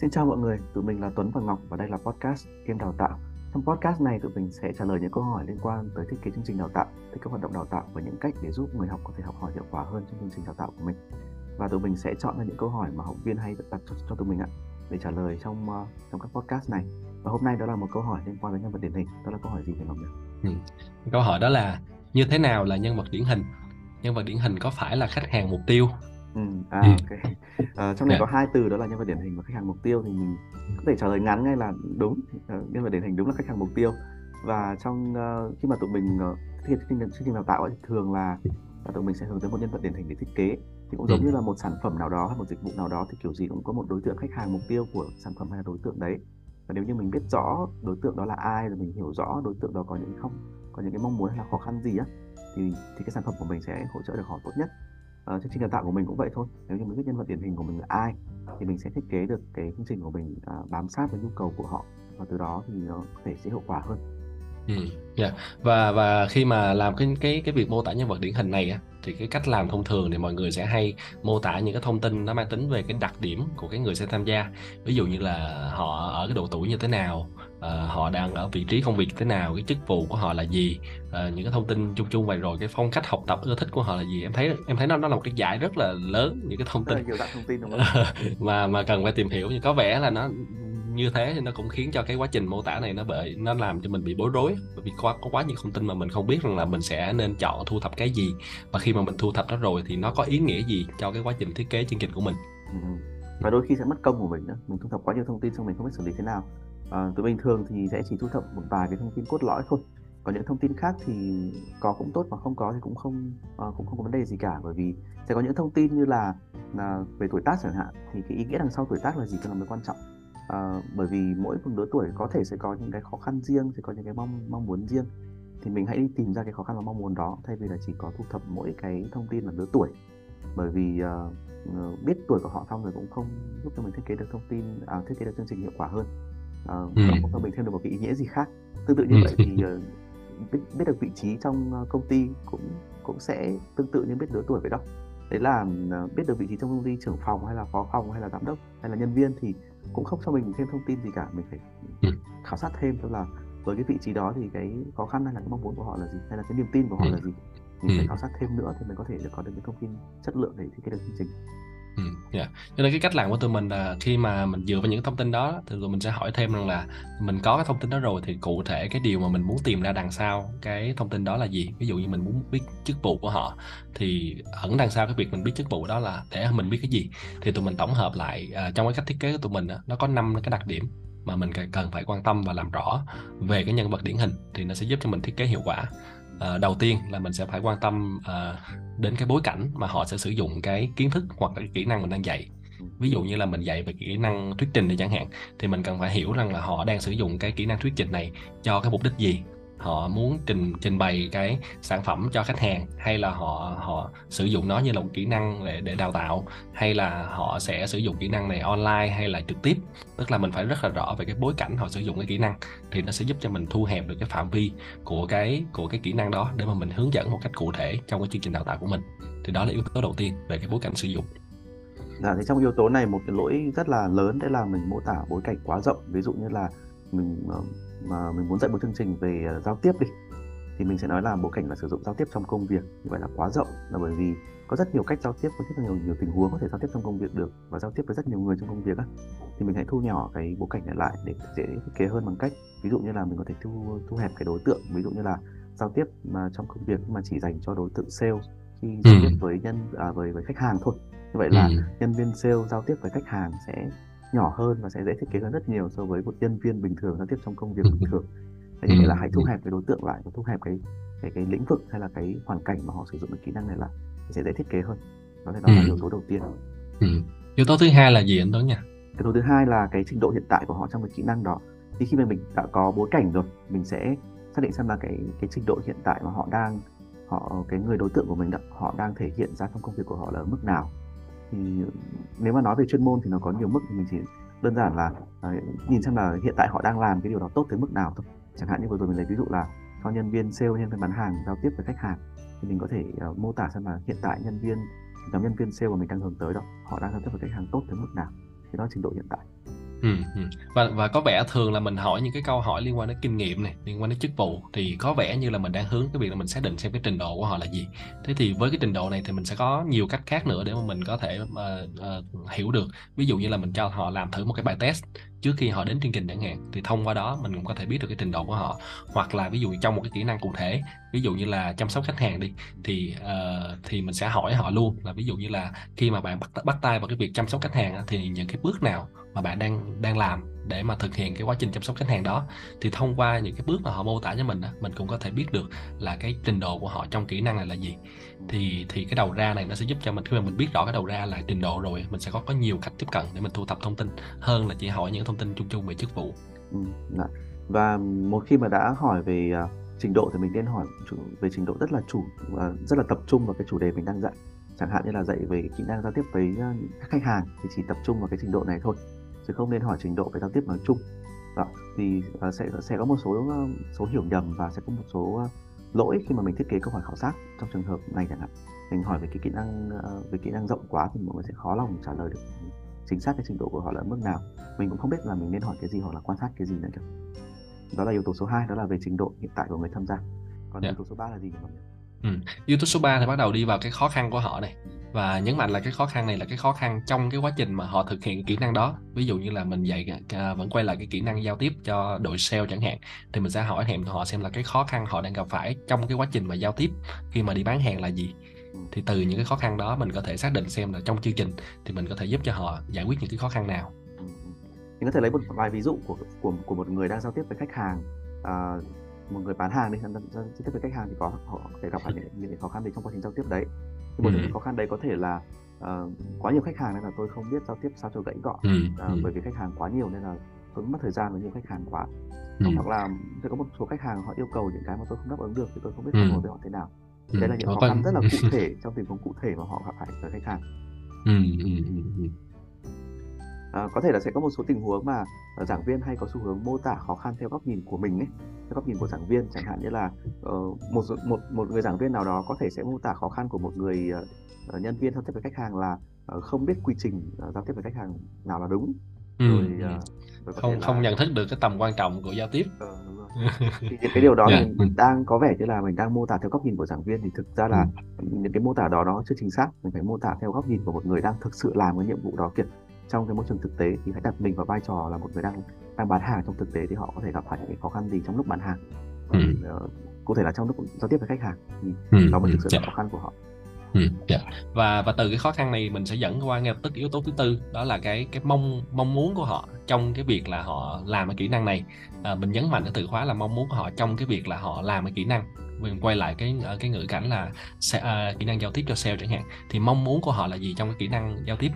Xin chào mọi người, tụi mình là Tuấn và Ngọc và đây là podcast Game Đào tạo. Trong podcast này tụi mình sẽ trả lời những câu hỏi liên quan tới thiết kế chương trình đào tạo, tới các hoạt động đào tạo và những cách để giúp người học có thể học hỏi hiệu quả hơn trong chương trình đào tạo của mình. Và tụi mình sẽ chọn ra những câu hỏi mà học viên hay đặt cho, cho tụi mình ạ để trả lời trong uh, trong các podcast này. Và hôm nay đó là một câu hỏi liên quan đến nhân vật điển hình. Đó là câu hỏi gì thưa Ngọc nhỉ? Ừ. Câu hỏi đó là như thế nào là nhân vật điển hình? Nhân vật điển hình có phải là khách hàng mục tiêu Ừ, à, ừ. ok. À, trong này yeah. có hai từ đó là nhân vật điển hình và khách hàng mục tiêu thì mình có thể trả lời ngắn ngay là đúng uh, nhân vật điển hình đúng là khách hàng mục tiêu và trong uh, khi mà tụi mình uh, thực hiện chương, chương trình đào tạo ấy, thì thường là uh, tụi mình sẽ hướng tới một nhân vật điển hình để thiết kế thì cũng giống ừ. như là một sản phẩm nào đó hay một dịch vụ nào đó thì kiểu gì cũng có một đối tượng khách hàng mục tiêu của sản phẩm hay là đối tượng đấy và nếu như mình biết rõ đối tượng đó là ai rồi mình hiểu rõ đối tượng đó có những không có những cái mong muốn hay là khó khăn gì á thì thì cái sản phẩm của mình sẽ hỗ trợ được họ tốt nhất uh, chương trình đào tạo của mình cũng vậy thôi. Nếu như mình biết nhân vật điển hình của mình là ai thì mình sẽ thiết kế được cái chương trình của mình uh, bám sát với nhu cầu của họ. Và từ đó thì nó có thể sẽ hiệu quả hơn. Ừ, yeah. và và khi mà làm cái cái cái việc mô tả nhân vật điển hình này á thì cái cách làm thông thường thì mọi người sẽ hay mô tả những cái thông tin nó mang tính về cái đặc điểm của cái người sẽ tham gia. Ví dụ như là họ ở cái độ tuổi như thế nào uh, họ đang ở vị trí công việc thế nào cái chức vụ của họ là gì? Uh, những cái thông tin chung chung vậy rồi cái phong cách học tập ưa thích của họ là gì? Em thấy em thấy nó nó là một cái giải rất là lớn những cái thông tin, nhiều thông tin đúng không? mà mà cần phải tìm hiểu nhưng có vẻ là nó như thế thì nó cũng khiến cho cái quá trình mô tả này nó bị nó làm cho mình bị bối rối bởi vì có, có quá nhiều thông tin mà mình không biết rằng là mình sẽ nên chọn thu thập cái gì. Và khi mà mình thu thập nó rồi thì nó có ý nghĩa gì cho cái quá trình thiết kế chương trình của mình? Ừ và đôi khi sẽ mất công của mình nữa. Mình thu thập quá nhiều thông tin xong mình không biết xử lý thế nào. Ờ, à, tụi bình thường thì sẽ chỉ thu thập một vài cái thông tin cốt lõi thôi. Còn những thông tin khác thì có cũng tốt mà không có thì cũng không uh, cũng không có vấn đề gì cả. Bởi vì sẽ có những thông tin như là, là về tuổi tác chẳng hạn thì cái ý nghĩa đằng sau tuổi tác là gì cái là mới quan trọng. Uh, bởi vì mỗi một lứa tuổi có thể sẽ có những cái khó khăn riêng sẽ có những cái mong mong muốn riêng. Thì mình hãy đi tìm ra cái khó khăn và mong muốn đó thay vì là chỉ có thu thập mỗi cái thông tin là lứa tuổi bởi vì uh, biết tuổi của họ xong rồi cũng không giúp cho mình thiết kế được thông tin à, thiết kế được chương trình hiệu quả hơn uh, ừ. không cho mình thêm được một cái ý nghĩa gì khác tương tự như ừ. vậy thì uh, biết, biết được vị trí trong công ty cũng cũng sẽ tương tự như biết lứa tuổi vậy đó đấy là biết được vị trí trong công ty trưởng phòng hay là phó phòng hay là giám đốc hay là nhân viên thì cũng không cho mình thêm thông tin gì cả mình phải ừ. khảo sát thêm xem là với cái vị trí đó thì cái khó khăn hay là cái mong muốn của họ là gì hay là cái niềm tin của họ ừ. là gì mình phải khảo sát thêm nữa thì mình có thể được có được những thông tin chất lượng để thiết kế được chương trình. Ừ, yeah. Cho nên cái cách làm của tụi mình là khi mà mình dựa vào những thông tin đó thì tụi mình sẽ hỏi thêm rằng là mình có cái thông tin đó rồi thì cụ thể cái điều mà mình muốn tìm ra đằng sau cái thông tin đó là gì? Ví dụ như mình muốn biết chức vụ của họ thì ẩn đằng sau cái việc mình biết chức vụ đó là để mình biết cái gì? Thì tụi mình tổng hợp lại uh, trong cái cách thiết kế của tụi mình nó có năm cái đặc điểm mà mình cần phải quan tâm và làm rõ về cái nhân vật điển hình thì nó sẽ giúp cho mình thiết kế hiệu quả uh, đầu tiên là mình sẽ phải quan tâm uh, đến cái bối cảnh mà họ sẽ sử dụng cái kiến thức hoặc là cái kỹ năng mình đang dạy. Ví dụ như là mình dạy về kỹ năng thuyết trình thì chẳng hạn thì mình cần phải hiểu rằng là họ đang sử dụng cái kỹ năng thuyết trình này cho cái mục đích gì họ muốn trình trình bày cái sản phẩm cho khách hàng hay là họ họ sử dụng nó như là một kỹ năng để để đào tạo hay là họ sẽ sử dụng kỹ năng này online hay là trực tiếp. Tức là mình phải rất là rõ về cái bối cảnh họ sử dụng cái kỹ năng thì nó sẽ giúp cho mình thu hẹp được cái phạm vi của cái của cái kỹ năng đó để mà mình hướng dẫn một cách cụ thể trong cái chương trình đào tạo của mình. Thì đó là yếu tố đầu tiên về cái bối cảnh sử dụng. À, thì trong yếu tố này một cái lỗi rất là lớn đấy là mình mô tả bối cảnh quá rộng. Ví dụ như là mình ờ, mà mình muốn dạy một chương trình về uh, giao tiếp đi thì mình sẽ nói là bối cảnh là sử dụng giao tiếp trong công việc như vậy là quá rộng là bởi vì có rất nhiều cách giao tiếp có rất nhiều nhiều tình huống có thể giao tiếp trong công việc được và giao tiếp với rất nhiều người trong công việc á thì mình hãy thu nhỏ cái bối cảnh này lại để dễ thiết kế hơn bằng cách ví dụ như là mình có thể thu thu hẹp cái đối tượng ví dụ như là giao tiếp mà trong công việc mà chỉ dành cho đối tượng sale khi giao ừ. tiếp với nhân à, với với khách hàng thôi như vậy là ừ. nhân viên sale giao tiếp với khách hàng sẽ nhỏ hơn và sẽ dễ thiết kế hơn rất nhiều so với một nhân viên bình thường giao tiếp trong công việc bình thường. Thế nên là hãy thu hẹp cái đối tượng lại và thu hẹp cái cái cái lĩnh vực hay là cái hoàn cảnh mà họ sử dụng cái kỹ năng này lại sẽ dễ thiết kế hơn. Đó là, đó là yếu tố đầu tiên. Ừ. yếu tố thứ hai là gì anh Tuấn nhỉ? Yếu tố thứ hai là cái trình độ hiện tại của họ trong cái kỹ năng đó. Thì khi mà mình đã có bối cảnh rồi mình sẽ xác định xem là cái cái trình độ hiện tại mà họ đang họ cái người đối tượng của mình đã, họ đang thể hiện ra trong công việc của họ là ở mức nào thì nếu mà nói về chuyên môn thì nó có nhiều mức mình chỉ đơn giản là uh, nhìn xem là hiện tại họ đang làm cái điều đó tốt tới mức nào thôi. Chẳng hạn như vừa rồi mình lấy ví dụ là cho nhân viên sale nhân viên bán hàng giao tiếp với khách hàng thì mình có thể uh, mô tả xem là hiện tại nhân viên nhóm nhân viên sale mà mình đang hướng tới đó họ đang giao tiếp với khách hàng tốt tới mức nào. Thì đó là trình độ hiện tại. Ừ, ừ. Và và có vẻ thường là mình hỏi những cái câu hỏi liên quan đến kinh nghiệm này, liên quan đến chức vụ thì có vẻ như là mình đang hướng cái việc là mình xác định xem cái trình độ của họ là gì. Thế thì với cái trình độ này thì mình sẽ có nhiều cách khác nữa để mà mình có thể uh, uh, hiểu được. Ví dụ như là mình cho họ làm thử một cái bài test trước khi họ đến chương trình chẳng hạn thì thông qua đó mình cũng có thể biết được cái trình độ của họ. Hoặc là ví dụ trong một cái kỹ năng cụ thể ví dụ như là chăm sóc khách hàng đi thì uh, thì mình sẽ hỏi họ luôn là ví dụ như là khi mà bạn bắt bắt tay vào cái việc chăm sóc khách hàng thì những cái bước nào mà bạn đang đang làm để mà thực hiện cái quá trình chăm sóc khách hàng đó thì thông qua những cái bước mà họ mô tả cho mình mình cũng có thể biết được là cái trình độ của họ trong kỹ năng này là gì. Thì thì cái đầu ra này nó sẽ giúp cho mình khi mà mình biết rõ cái đầu ra là trình độ rồi mình sẽ có có nhiều cách tiếp cận để mình thu thập thông tin hơn là chỉ hỏi những thông tin chung chung về chức vụ. Ừ, dạ. và một khi mà đã hỏi về uh, trình độ thì mình nên hỏi về trình độ rất là chủ uh, rất là tập trung vào cái chủ đề mình đang dạy. Chẳng hạn như là dạy về kỹ năng giao tiếp với à, khách hàng thì chỉ tập trung vào cái trình độ này thôi chứ không nên hỏi trình độ về giao tiếp nói chung đó thì uh, sẽ sẽ có một số uh, số hiểu nhầm và sẽ có một số uh, lỗi khi mà mình thiết kế câu hỏi khảo sát trong trường hợp này chẳng hạn mình hỏi về cái kỹ năng về kỹ năng rộng quá thì mọi người sẽ khó lòng trả lời được chính xác cái trình độ của họ là mức nào mình cũng không biết là mình nên hỏi cái gì hoặc là quan sát cái gì nữa kìa đó là yếu tố số 2 đó là về trình độ hiện tại của người tham gia còn yeah. Dạ. yếu tố số 3 là gì nhỉ mọi người Ừ. Yếu tố số 3 thì bắt đầu đi vào cái khó khăn của họ này và nhấn mạnh là cái khó khăn này là cái khó khăn trong cái quá trình mà họ thực hiện kỹ năng đó. Ví dụ như là mình dạy à, vẫn quay lại cái kỹ năng giao tiếp cho đội sale chẳng hạn thì mình sẽ hỏi thèm họ xem là cái khó khăn họ đang gặp phải trong cái quá trình mà giao tiếp khi mà đi bán hàng là gì. Thì từ những cái khó khăn đó mình có thể xác định xem là trong chương trình thì mình có thể giúp cho họ giải quyết những cái khó khăn nào. Mình có thể lấy một vài ví dụ của của của một người đang giao tiếp với khách hàng à, một người bán hàng đi giao tiếp với khách hàng thì có họ có thể gặp phải những, những khó khăn gì trong quá trình giao tiếp đấy thì một ừ. những khó khăn đấy có thể là uh, quá nhiều khách hàng nên là tôi không biết giao tiếp sao cho gãy gọn ừ. uh, bởi vì khách hàng quá nhiều nên là tôi mất thời gian với nhiều khách hàng quá ừ. hoặc là sẽ có một số khách hàng họ yêu cầu những cái mà tôi không đáp ứng được thì tôi không biết phản hồi với họ thế nào ừ. đấy là những khó khăn rất là cụ thể trong tình huống cụ thể mà họ gặp phải với khách hàng ừ. À, có thể là sẽ có một số tình huống mà uh, giảng viên hay có xu hướng mô tả khó khăn theo góc nhìn của mình ấy, theo góc nhìn của giảng viên chẳng hạn như là uh, một một một người giảng viên nào đó có thể sẽ mô tả khó khăn của một người uh, nhân viên giao tiếp với khách hàng là uh, không biết quy trình uh, giao tiếp với khách hàng nào là đúng ừ. rồi, uh, rồi không là... không nhận thức được cái tầm quan trọng của giao tiếp uh, thì những cái điều đó yeah. Dạ. mình đang có vẻ như là mình đang mô tả theo góc nhìn của giảng viên thì thực ra là ừ. những cái mô tả đó nó chưa chính xác mình phải mô tả theo góc nhìn của một người đang thực sự làm cái nhiệm vụ đó kìa trong cái môi trường thực tế thì hãy đặt mình vào vai trò là một người đang đang bán hàng trong thực tế thì họ có thể gặp phải những khó khăn gì trong lúc bán hàng ừ. uh, cụ thể là trong lúc giao tiếp với khách hàng thì ừ. đó mới thực sự là yeah. khó khăn của họ Ừ, yeah. và và từ cái khó khăn này mình sẽ dẫn qua ngay lập tức yếu tố thứ tư đó là cái cái mong mong muốn của họ trong cái việc là họ làm cái kỹ năng này à, mình nhấn mạnh cái từ khóa là mong muốn của họ trong cái việc là họ làm cái kỹ năng mình quay lại cái cái ngữ cảnh là uh, kỹ năng giao tiếp cho sale chẳng hạn thì mong muốn của họ là gì trong cái kỹ năng giao tiếp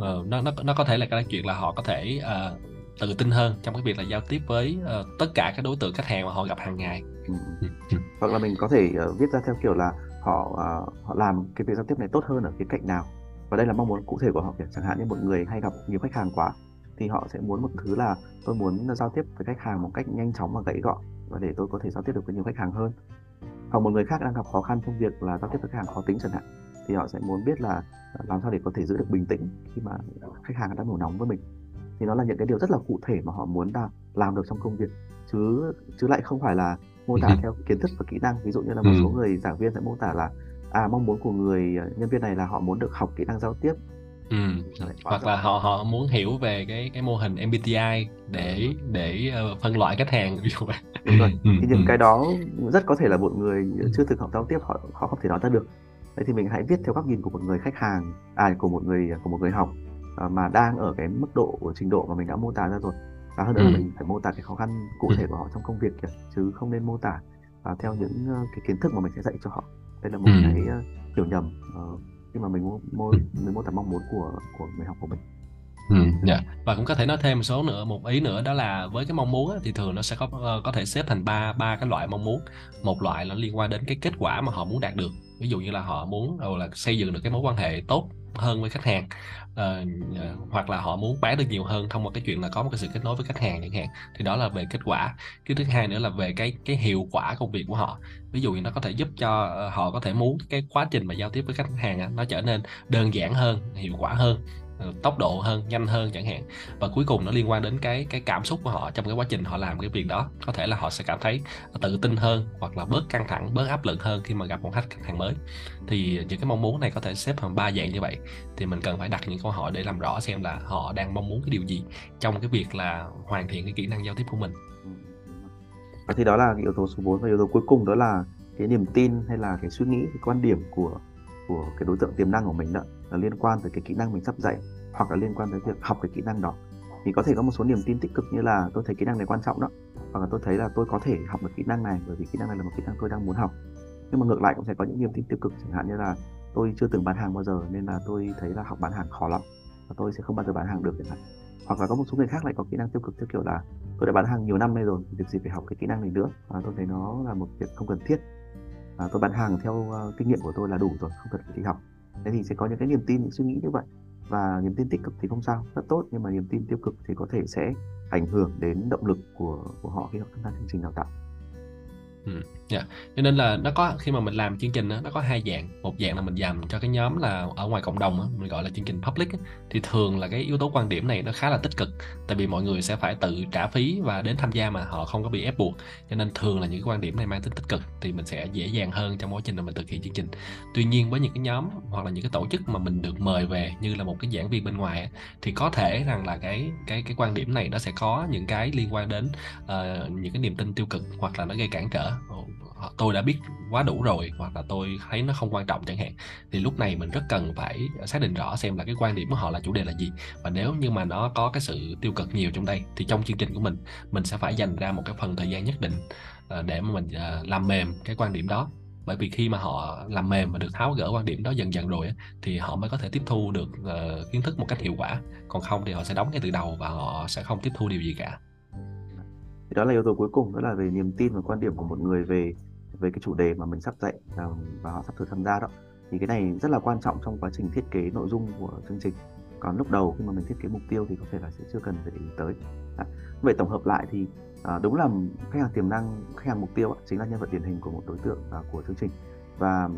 uh, nó nó nó có thể là cái chuyện là họ có thể uh, tự tin hơn trong cái việc là giao tiếp với uh, tất cả các đối tượng khách hàng mà họ gặp hàng ngày. Ừ. ừ. hoặc là mình có thể uh, viết ra theo kiểu là họ uh, họ làm cái việc giao tiếp này tốt hơn ở cái cạnh nào. Và đây là mong muốn cụ thể của họ kìa. Chẳng hạn như một người hay gặp nhiều khách hàng quá thì họ sẽ muốn một thứ là tôi muốn giao tiếp với khách hàng một cách nhanh chóng và gãy gọn và để tôi có thể giao tiếp được với nhiều khách hàng hơn. Hoặc một người khác đang gặp khó khăn trong việc là giao tiếp với khách hàng khó tính chẳng hạn thì họ sẽ muốn biết là làm sao để có thể giữ được bình tĩnh khi mà khách hàng đang nổi nóng với mình. Thì nó là những cái điều rất là cụ thể mà họ muốn là làm được trong công việc. Chứ chứ lại không phải là mô tả theo kiến thức và kỹ năng. Ví dụ như là một số người giảng viên sẽ mô tả là à mong muốn của người ờ, nhân viên này là họ muốn được học kỹ năng giao tiếp. Ừ. hoặc là họ họ muốn hiểu về cái cái mô hình MBTI để để uh, phân loại khách hàng ví dụ vậy. Đúng rồi. thì những cái đó rất có thể là một người chưa từng học giao tiếp họ họ không thể nói ra được thế thì mình hãy viết theo góc nhìn của một người khách hàng à của một người của một người học à, mà đang ở cái mức độ của trình độ mà mình đã mô tả ra rồi và hơn nữa ừ. mình phải mô tả cái khó khăn cụ ừ. thể của họ trong công việc kìa chứ không nên mô tả uh, theo những uh, cái kiến thức mà mình sẽ dạy cho họ đây là một ừ. cái hiểu nhầm uh, khi mà mình mô, mô mình mô tả mong muốn của của người học của mình Ừ, dạ. Và cũng có thể nói thêm một số nữa một ý nữa đó là với cái mong muốn á, thì thường nó sẽ có có thể xếp thành ba ba cái loại mong muốn. Một loại là liên quan đến cái kết quả mà họ muốn đạt được ví dụ như là họ muốn đầu là xây dựng được cái mối quan hệ tốt hơn với khách hàng uh, hoặc là họ muốn bán được nhiều hơn thông qua cái chuyện là có một cái sự kết nối với khách hàng chẳng hạn thì đó là về kết quả. Cái thứ hai nữa là về cái cái hiệu quả công việc của họ. Ví dụ như nó có thể giúp cho họ có thể muốn cái quá trình mà giao tiếp với khách hàng nó trở nên đơn giản hơn hiệu quả hơn. Ừ, tốc độ hơn, nhanh hơn chẳng hạn. Và cuối cùng nó liên quan đến cái cái cảm xúc của họ trong cái quá trình họ làm cái việc đó. Có thể là họ sẽ cảm thấy tự tin hơn hoặc là bớt căng thẳng, bớt áp lực hơn khi mà gặp một khách hàng mới. Thì những cái mong muốn này có thể xếp thành ba dạng như vậy. Thì mình cần phải đặt những câu hỏi để làm rõ xem là họ đang mong muốn cái điều gì trong cái việc là hoàn thiện cái kỹ năng giao tiếp của mình. Và thì đó là cái yếu tố số 4 và yếu tố cuối cùng đó là cái niềm tin hay là cái suy nghĩ, cái quan điểm của của cái đối tượng tiềm năng của mình đó là liên quan tới cái kỹ năng mình sắp dạy hoặc là liên quan tới việc học cái kỹ năng đó. Thì có thể có một số niềm tin tích cực như là tôi thấy kỹ năng này quan trọng đó hoặc là tôi thấy là tôi có thể học được kỹ năng này bởi vì kỹ năng này là một kỹ năng tôi đang muốn học. Nhưng mà ngược lại cũng sẽ có những niềm tin tiêu cực chẳng hạn như là tôi chưa từng bán hàng bao giờ nên là tôi thấy là học bán hàng khó lắm và tôi sẽ không bao giờ bán hàng được chẳng hạn. Hoặc là có một số người khác lại có kỹ năng tiêu cực theo kiểu là tôi đã bán hàng nhiều năm nay rồi thì việc gì phải học cái kỹ năng này nữa? Và tôi thấy nó là một việc không cần thiết. À, tôi bán hàng theo uh, kinh nghiệm của tôi là đủ rồi không cần phải đi học thế thì sẽ có những cái niềm tin những suy nghĩ như vậy. Và niềm tin tích cực thì không sao rất tốt. Nhưng mà niềm tin tiêu cực thì có thể sẽ ảnh hưởng đến động lực của của họ khi họ tham gia chương trình đào tạo. Ừ, yeah. cho nên là nó có khi mà mình làm chương trình đó, nó có hai dạng. Một dạng là mình dành cho cái nhóm là ở ngoài cộng đồng đó, mình gọi là chương trình public thì thường là cái yếu tố quan điểm này nó khá là tích cực tại vì mọi người sẽ phải tự trả phí và đến tham gia mà họ không có bị ép buộc. Cho nên thường là những cái quan điểm này mang tính tích cực thì mình sẽ dễ dàng hơn trong quá trình mà mình thực hiện chương trình. Tuy nhiên với những cái nhóm hoặc là những cái tổ chức mà mình được mời về như là một cái giảng viên bên ngoài thì có thể rằng là cái cái cái quan điểm này nó sẽ có những cái liên quan đến uh, những cái niềm tin tiêu cực hoặc là nó gây cản trở. Ờ, tôi đã biết quá đủ rồi, hoặc là tôi thấy nó không quan trọng chẳng hạn, thì lúc này mình rất cần phải xác định rõ xem là cái quan điểm của họ là chủ đề là gì. Và nếu như mà nó có cái sự tiêu cực nhiều trong đây, thì trong chương trình của mình mình sẽ phải dành ra một cái phần thời gian nhất định ờ, để mà mình ờ, làm mềm cái quan điểm đó. Bởi vì khi mà họ làm mềm và được tháo gỡ quan điểm đó dần dần rồi thì họ mới có thể tiếp thu được kiến thức một cách hiệu quả. Còn không thì họ sẽ đóng ngay từ đầu và họ sẽ không tiếp thu điều gì cả. Đó là yếu tố cuối cùng, đó là về niềm tin và quan điểm của một người về về cái chủ đề mà mình sắp dạy ờ, và họ sắp thử tham gia đó. Thì cái này rất là quan trọng trong quá trình thiết kế nội dung của chương trình. Còn lúc đầu khi mà mình thiết kế mục tiêu thì có thể là sẽ chưa cần phải để ý tới. À, vậy tổng hợp lại thì à, đúng là khách hàng tiềm năng khách hàng mục tiêu chính là nhân vật điển hình của một đối tượng à, của chương trình. Và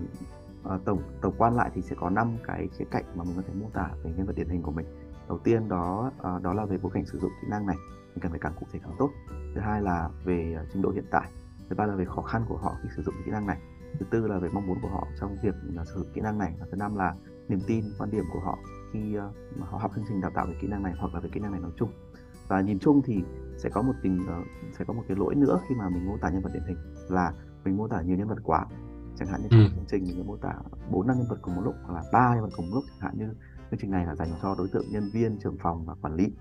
à, tổng tổng quan lại thì sẽ có năm cái khía cạnh mà mình có thể mô tả về nhân vật điển hình của mình. Đầu tiên đó à, đó là về bối cảnh sử dụng kỹ năng này. Mình cần phải càng cụ thể càng tốt. Thứ hai là về trình độ hiện tại thứ ba là về khó khăn của họ khi sử dụng kỹ năng này. Thứ tư là về mong muốn của họ trong việc là sử dụng kỹ năng này. Và thứ năm là niềm tin quan điểm của họ khi uh, họ học chương trình đào tạo về kỹ năng này hoặc là về kỹ năng này nói chung. Và nhìn chung thì sẽ có một tình uh, sẽ có một cái lỗi nữa khi mà mình mô tả nhân vật điển hình là mình mô tả nhiều nhân vật quá. Chẳng hạn như trong ừ. chương trình mình mô tả bốn năm nhân vật cùng một lúc hoặc là ba nhân vật cùng một lúc. Chẳng hạn như chương trình này là dành cho đối tượng nhân viên trưởng phòng và quản lý.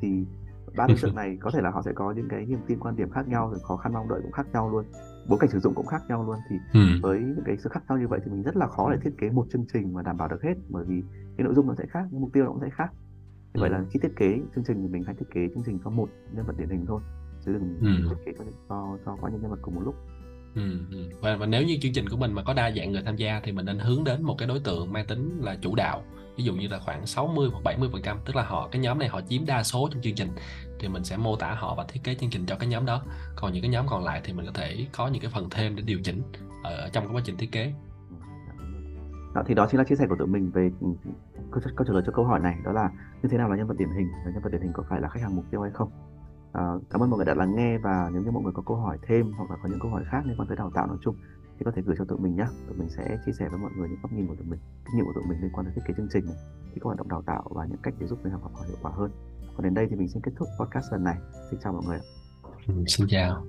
Thì ba đối tượng này có thể là họ sẽ có những cái niềm tin quan điểm khác nhau rồi khó khăn mong đợi cũng khác nhau luôn bối cảnh sử dụng cũng khác nhau luôn thì ừ. với những cái sự khác nhau như vậy thì mình rất là khó để thiết kế một chương trình mà đảm bảo được hết bởi vì cái nội dung nó sẽ khác mục tiêu nó cũng sẽ khác như vậy là ừ. khi thiết kế chương trình thì mình hãy thiết kế chương trình cho một nhân vật điển hình thôi chứ đừng ừ. thiết kế cho cho, cho quá nhiều nhân vật cùng một lúc Ừ, ừ, Và, và nếu như chương trình của mình mà có đa dạng người tham gia thì mình nên hướng đến một cái đối tượng mang tính là chủ đạo. Ví dụ như là khoảng 60 hoặc 70 phần trăm tức là họ cái nhóm này họ chiếm đa số trong chương trình thì mình sẽ mô tả họ và thiết kế chương trình cho cái nhóm đó. Còn những cái nhóm còn lại thì mình có thể có những cái phần thêm để điều chỉnh ở trong cái quá trình thiết kế. Đó, thì đó chính là chia sẻ của tụi mình về ừ, câu, câu trả lời cho câu hỏi này. Đó là như thế nào là nhân vật điển hình và nhân vật điển hình có phải là khách hàng mục tiêu hay không? Ờ, cảm ơn mọi người đã lắng nghe và nếu như mọi người có câu hỏi thêm hoặc là có những câu hỏi khác liên quan tới đào tạo nói chung thì có thể gửi cho tụi mình nhé tụi mình sẽ chia sẻ với mọi người những góc nhìn của tụi mình kinh nghiệm của tụi mình liên quan tới thiết kế chương trình này thì các hoạt động đào tạo và những cách để giúp người học hỏi hiệu quả hơn. Còn đến đây thì mình xin kết thúc podcast lần này. Xin chào mọi người ừ, xin chào.